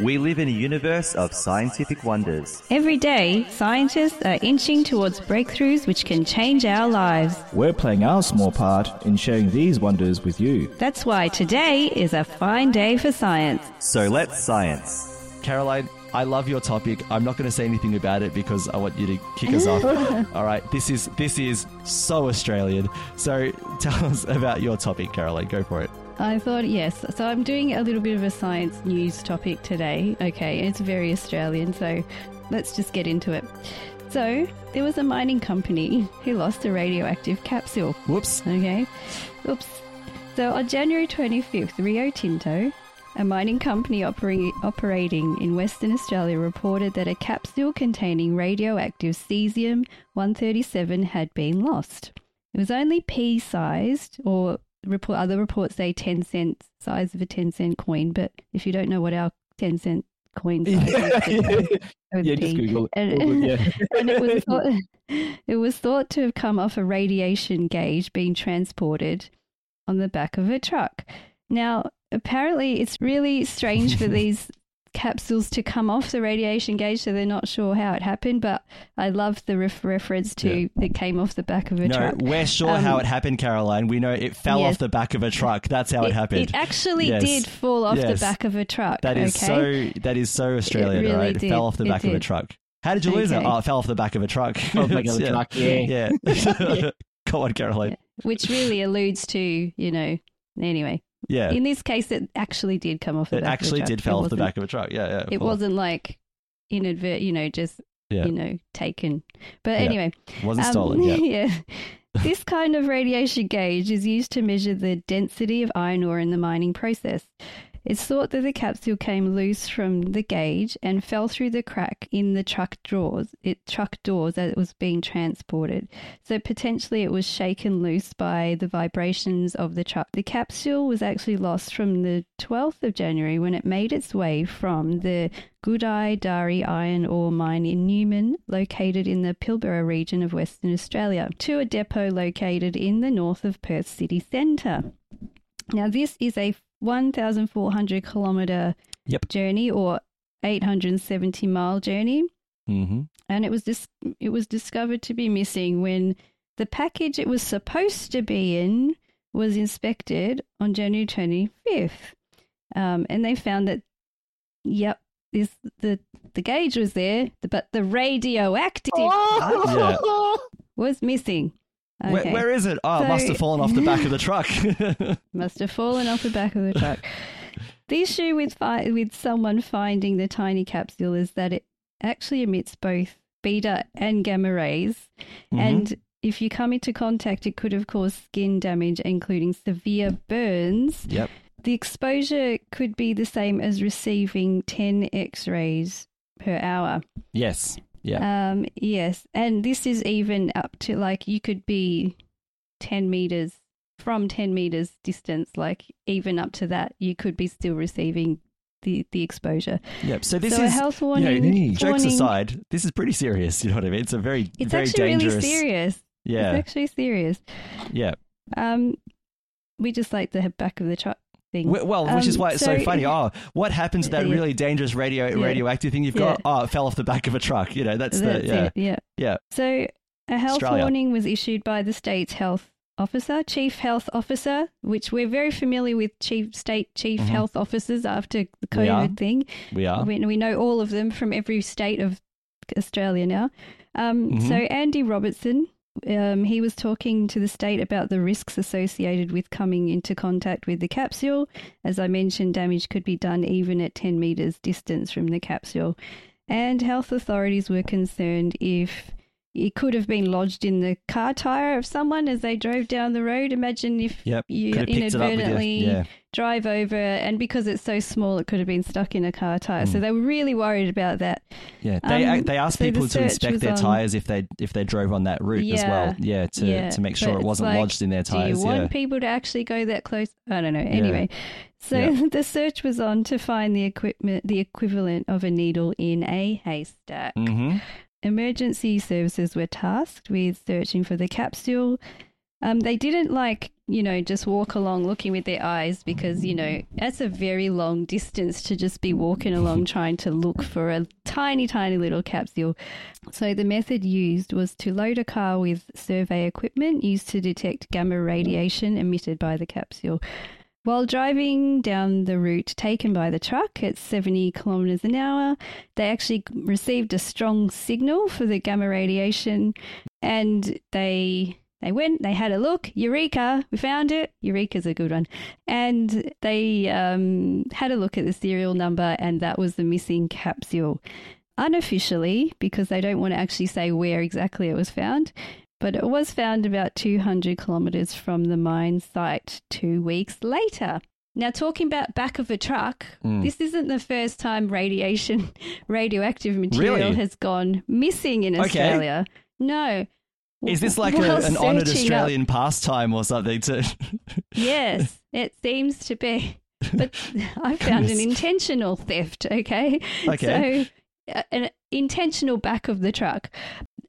We live in a universe of scientific wonders. Every day, scientists are inching towards breakthroughs which can change our lives. We're playing our small part in sharing these wonders with you. That's why today is a fine day for science. So let's science. Caroline, I love your topic. I'm not going to say anything about it because I want you to kick us off. All right, this is this is so Australian. So tell us about your topic, Caroline. Go for it. I thought, yes. So I'm doing a little bit of a science news topic today. Okay, it's very Australian, so let's just get into it. So, there was a mining company who lost a radioactive capsule. Whoops. Okay. Oops. So on January 25th, Rio Tinto, a mining company opera- operating in Western Australia, reported that a capsule containing radioactive cesium 137 had been lost. It was only pea sized, or report, other reports say 10 cent size of a 10 cent coin, but if you don't know what our 10 cent coin size is, with Yeah, just Google it. And, Google it, yeah. and it was thought, it was thought to have come off a radiation gauge being transported on the back of a truck. Now, apparently, it's really strange for these capsules to come off the radiation gauge, so they're not sure how it happened. But I love the ref- reference to it came off the back of a No, truck. we're sure Um, how it happened, Caroline. We know it fell yes. off the back of a truck. That's how it, happened. It actually Yes. did fall off Yes. the back of a truck. That is okay? so. That is so Australian, really right? It fell off the It back of a truck. How did you lose it? Oh, it fell off the back of a truck. Off the back of a Yeah. truck, yeah. Yeah. Go on, Caroline. which really alludes to you know. Anyway, Yeah. in this case, it actually did come off the It back. actually of did truck. fell It off the back of a truck. Yeah, yeah. It wasn't like inadvert, you know, just Yeah. you know, taken. But Yeah. anyway, Wasn't um, stolen. Yeah. yeah. This kind of radiation gauge is used to measure the density of iron ore in the mining process. It's thought that the capsule came loose from the gauge and fell through the crack in the truck doors. It truck doors as it was being transported. So potentially it was shaken loose by the vibrations of the truck. The capsule was actually lost from the 12th of January when it made its way from the Gudai-Darri iron ore mine in Newman, located in the Pilbara region of Western Australia, to a depot located in the north of Perth city centre. Now, this is a 1,400 kilometre Yep. journey or 870 mile journey, Mm-hmm. and it was dis- it was discovered to be missing when the package it was supposed to be in was inspected on January 25th, um, and they found that yep, this the the gauge was there, but the radioactive Yeah. was missing. Where, where is it? Oh, it must have fallen off the back of the truck. Must have fallen off the back of the truck. the issue with fi- with someone finding the tiny capsule is that it actually emits both beta and gamma rays, Mhm. and if you come into contact, it could have caused skin damage, including severe burns. yep. The exposure could be the same as receiving 10 x rays per hour. Yes. Yeah. Um, yes, and this is even up to like you could be 10 meters from 10 meters distance, like even up to that, you could be still receiving the, the exposure. Yep. So this so a is health you know, warning. jokes warning- aside, this is pretty serious. You know what I mean? It's a very, it's very actually dangerous. really serious. Yeah. It's actually serious. yeah. Um, we just like the back of the truck thing. Well, which is Um, why it's so, so- funny. Oh, what happened to that Yeah. really dangerous radio Yeah. radioactive thing you've got? Oh, it fell off the back of a truck. You know, that's, That's the yeah. Yeah. yeah. So a health Australia. warning was issued by the state's health officer, chief health officer, which we're very familiar with chief state chief Mhm. health officers after the We. COVID thing. We are. We, we know all of them from every state of Australia now. Um, Mhm. So Andy Robertson, um, he was talking to the state about the risks associated with coming into contact with the capsule. As I mentioned, damage could be done even at 10 meters distance from the capsule. And health authorities were concerned if it could have been lodged in the car tire of someone as they drove down the road. Imagine if Yep. you Could have picked it up with you. inadvertently Yeah. drive over, and because it's so small, it could have been stuck in a car tire. Hmm. So they were really worried about that. Yeah, they Um, they asked so the people to inspect their on- tires if they if they drove on that route as well. Yeah, to yeah. to make sure it wasn't like, lodged in their tires. Do you want people to actually go that close? I don't know. Anyway, so Yeah. the search was on to find the equipment, the equivalent of a needle in a haystack. hmm Emergency services were tasked with searching for the capsule. Um, they didn't like, you know, just walk along looking with their eyes because, you know, that's a very long distance to just be walking along trying to look for a tiny, tiny little capsule. So the method used was to load a car with survey equipment used to detect gamma radiation emitted by the capsule. While driving down the route taken by the truck at 70 kilometers an hour, they actually received a strong signal for the gamma radiation and they they went, they had a look, Eureka, we found it. Eureka's a good one. And they um, had a look at the serial number, and that was the missing capsule. Unofficially, because they don't want to actually say where exactly it was found, but it was found about 200 kilometers from the mine site two weeks later. Now, talking about back of a truck, Mm. this isn't the first time radiation, radioactive material Really? has gone missing in Okay. Australia. No. Is this like a, an honoured searching up- Australian pastime or something? To Yes, it seems to be. But I found an intentional theft, okay? Okay. So, uh, an intentional back of the truck.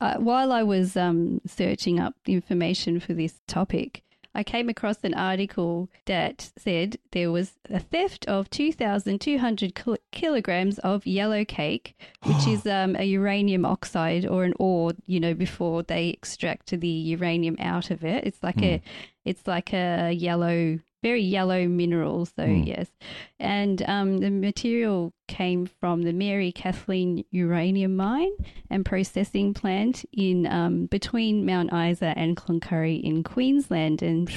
Uh, while I was um, searching up information for this topic, I came across an article that said there was a theft of 2,200 kil- kilograms of yellow cake, which is um, a uranium oxide or an ore, you know, before they extract the uranium out of it. It's like a, it's like a yellow, very yellow mineral. So yes, and um, the material came from the Mary Kathleen uranium mine and processing plant in um, between Mount Isa and Cloncurry in Queensland, and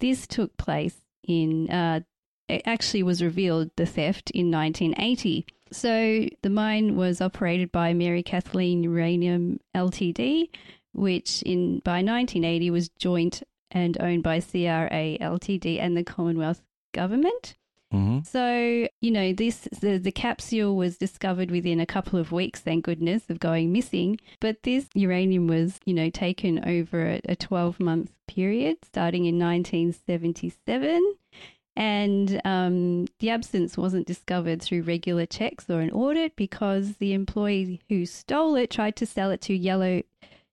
this took place in. Uh, it actually was revealed the theft in 1980. So the mine was operated by Mary Kathleen Uranium Ltd, which in by 1980 was joint and owned by CRA Ltd and the Commonwealth government. Mhm. So, you know, this the, the capsule was discovered within a couple of weeks, thank goodness, of going missing. But this uranium was, you know, taken over a 12 month period starting in 1977. And um, the absence wasn't discovered through regular checks or an audit because the employee who stole it tried to sell it to yellow,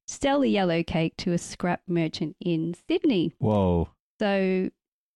sell the yellow cake to a scrap merchant in Sydney. Whoa. So,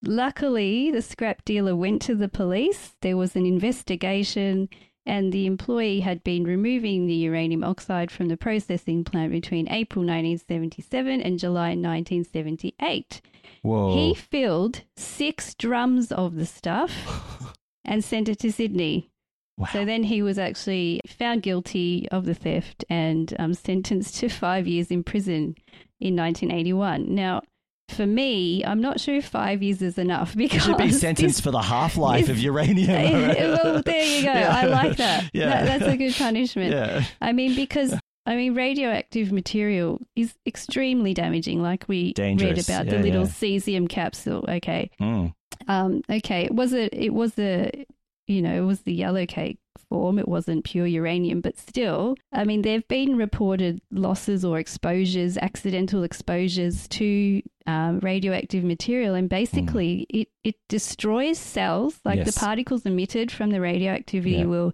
luckily, the scrap dealer went to the police. There was an investigation, and the employee had been removing the uranium oxide from the processing plant between April 1977 and July 1978. Whoa. He filled six drums of the stuff and sent it to Sydney. Wow. So then he was actually found guilty of the theft and um, sentenced to five years in prison in 1981. Now, for me, I'm not sure if five years is enough because you should be this- sentenced for the half life of uranium. Well, there you go. Yeah. I like that. Yeah. That- That's a good punishment. yeah. I mean, because I mean, radioactive material is extremely damaging. Like we Dangerous. read about Yeah, the little cesium capsule. Okay, Mm. um, okay. It was a, it was a, you know, it was the yellow cake form. It wasn't pure uranium, but still, I mean, there've been reported losses or exposures, accidental exposures to um, radioactive material, and basically, it it destroys cells. Like Yes. the particles emitted from the radioactivity Yeah. will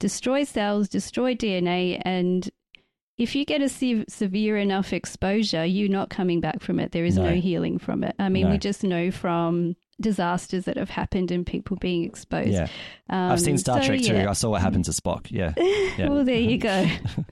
destroy cells, destroy DNA, and if you get a se- severe enough exposure, you're not coming back from it. There is no, No. healing from it. I mean, No. we just know from disasters that have happened and people being exposed. Yeah. Um, I've seen Star so, Trek too. yeah. I saw what happened to Spock. Yeah. Yeah. well, there you go.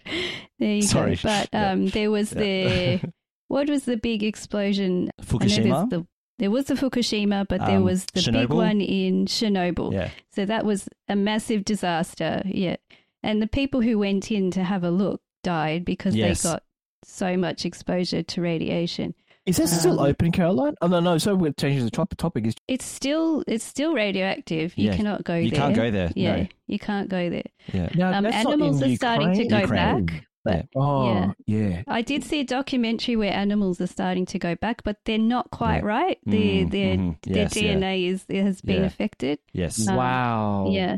there you Sorry. go. But Yeah. um, there was Yeah. the what was the big explosion? Fukushima. the there was the Fukushima, but there Um, was the big one in Chernobyl. Yeah. So that was a massive disaster. Yeah. And the people who went in to have a look died because Yes. they got so much exposure to radiation. Is that still Um, open, Caroline? Oh no, no. So we're changing the top- topic. Is It's still it's still radioactive. You Yeah. cannot go there. You there. can't go there, Yeah, no. you can't go there. Yeah. now Um, animals in are starting to go Ukraine. back. But Oh, Yeah. yeah. I did see a documentary where animals are starting to go back, but they're not quite Yeah. right. Their Mm, their mhm. their Yes, yeah. DNA is has been Yeah. affected. Yes. Um, wow. Yeah,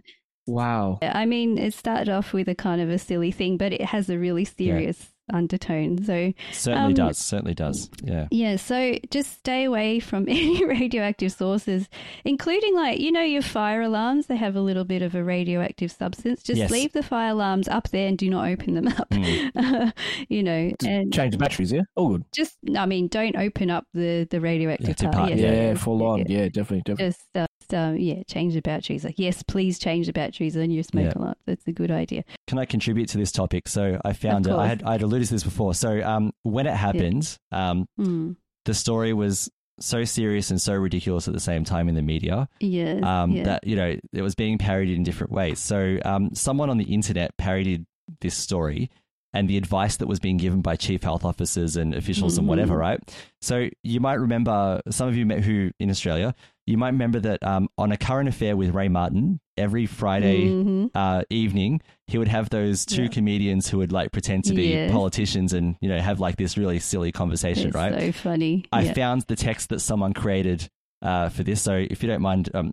Wow. I mean, it started off with a kind of a silly thing, but it has a really serious undertone. So Certainly um, does. Certainly does. Yeah. yeah, so just stay away from any radioactive sources, including like you know your fire alarms. They have a little bit of a radioactive substance. Just Yes. leave the fire alarms up there and do not open them up. Mm. you know, and Change the batteries, yeah? Oh, good. just I mean, don't open up the the radioactive Active part. part, Yeah, Yeah, full on. Yeah, definitely, definitely. Just, uh, um, yeah, change the batteries. Like, yes, please change the batteries on your smoke Yeah. alarm. That's a good idea. Can I contribute to this topic? So I found it. I had I had alluded to this before. So um, when it happened, um, Mm. the story was so serious and so ridiculous at the same time in the media Yes. um, yeah. that you know it was being parodied in different ways. So um, someone on the internet parodied this story and the advice that was being given by chief health officers and officials and whatever, right? So you might remember some of you met who in Australia, you might remember that um, on a current affair with Ray Martin every Friday Mhm. uh, evening, he would have those two Yeah. comedians who would like pretend to be Yes. politicians and you know have like this really silly conversation, It's right? so funny. I yeah. found the text that someone created uh, for this. So if you don't mind, um,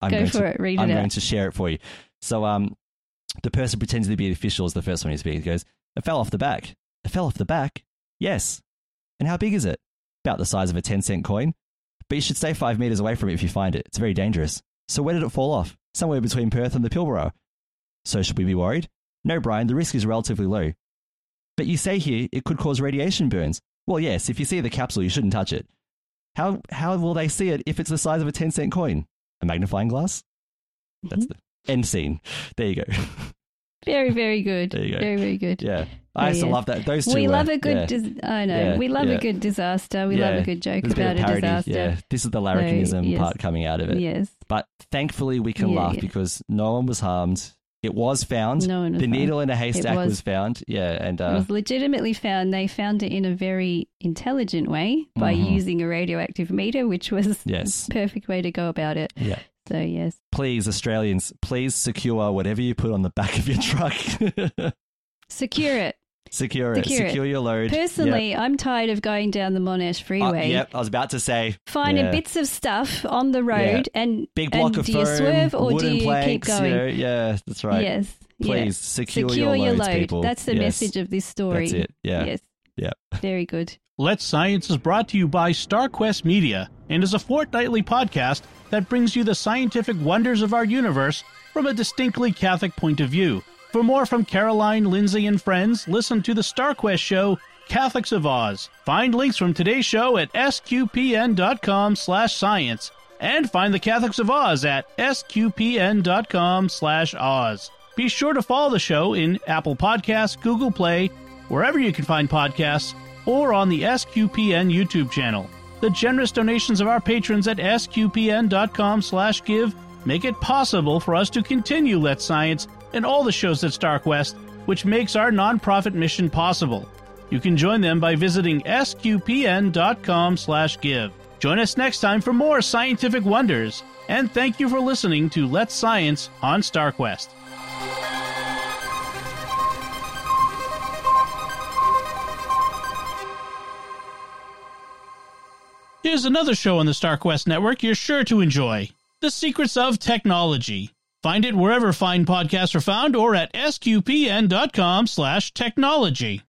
I'm Go going for to it. Read I'm it going out. to share it for you. So um, the person pretends to be the official is the first one he speaks. He goes, "It fell off the back. It fell off the back. Yes. And how big is it? About the size of a ten cent coin. But you should stay five meters away from it if you find it. It's very dangerous. So where did it fall off? Somewhere between Perth and the Pilbara. So should we be worried? No, Brian. The risk is relatively low. But you say here it could cause radiation burns. Well, yes. If you see the capsule, you shouldn't touch it. How how will they see it if it's the size of a ten cent coin? A magnifying glass? That's Mm-hmm. the end scene. There you go. Very, very good. There you go. Very, very good. yeah, I used to yeah. love that. Those two. We were- love a good. yeah. Dis- I know. Yeah, we love a good disaster. We love a good joke There's about of a, disaster. Yeah, this is the larrikinism yes. part coming out of it. Yes. But thankfully, we can laugh because no one was harmed. It was found. No one was the harmed. needle in a haystack was. was. found. Yeah, and it uh, was legitimately found. They found it in a very intelligent way by Mhm. using a radioactive meter, which was yes, the perfect way to go about it. yeah. So yes, Please, Australians, please secure whatever you put on the back of your truck. secure it. Secure it. Secure it. Your load. Personally, I'm tired of going down the Monash Yep. Uh, Freeway. yep, I was about to say. Finding yeah. bits of stuff on the road and Big block and of do foam, you swerve or do you planks. keep going? You know, yeah, that's right. Yes. yeah. Please secure, secure your, your load. people. That's the Yes. message of this story. That's it. Yeah. Yes. Yeah. Very good. Let's Science is brought to you by StarQuest Media and is a fortnightly podcast that brings you the scientific wonders of our universe from a distinctly Catholic point of view. For more from Caroline, Lindsay, and friends, listen to the StarQuest show Catholics of Oz. Find links from today's show at sqpn.com slash science and find the Catholics of Oz at sqpn.com slash Oz. Be sure to follow the show in Apple Podcasts, Google Play, wherever you can find podcasts, or on the SQPN YouTube channel. The generous donations of our patrons at sqpn.com slash give make it possible for us to continue Let's Science and all the shows at StarQuest, which makes our nonprofit mission possible. You can join them by visiting sqpn.com slash give. Join us next time for more scientific wonders, and thank you for listening to Let's Science on StarQuest. Here's another show on the StarQuest network you're sure to enjoy The Secrets of Technology. Find it wherever fine podcasts are found or at sqpn.com slash technology.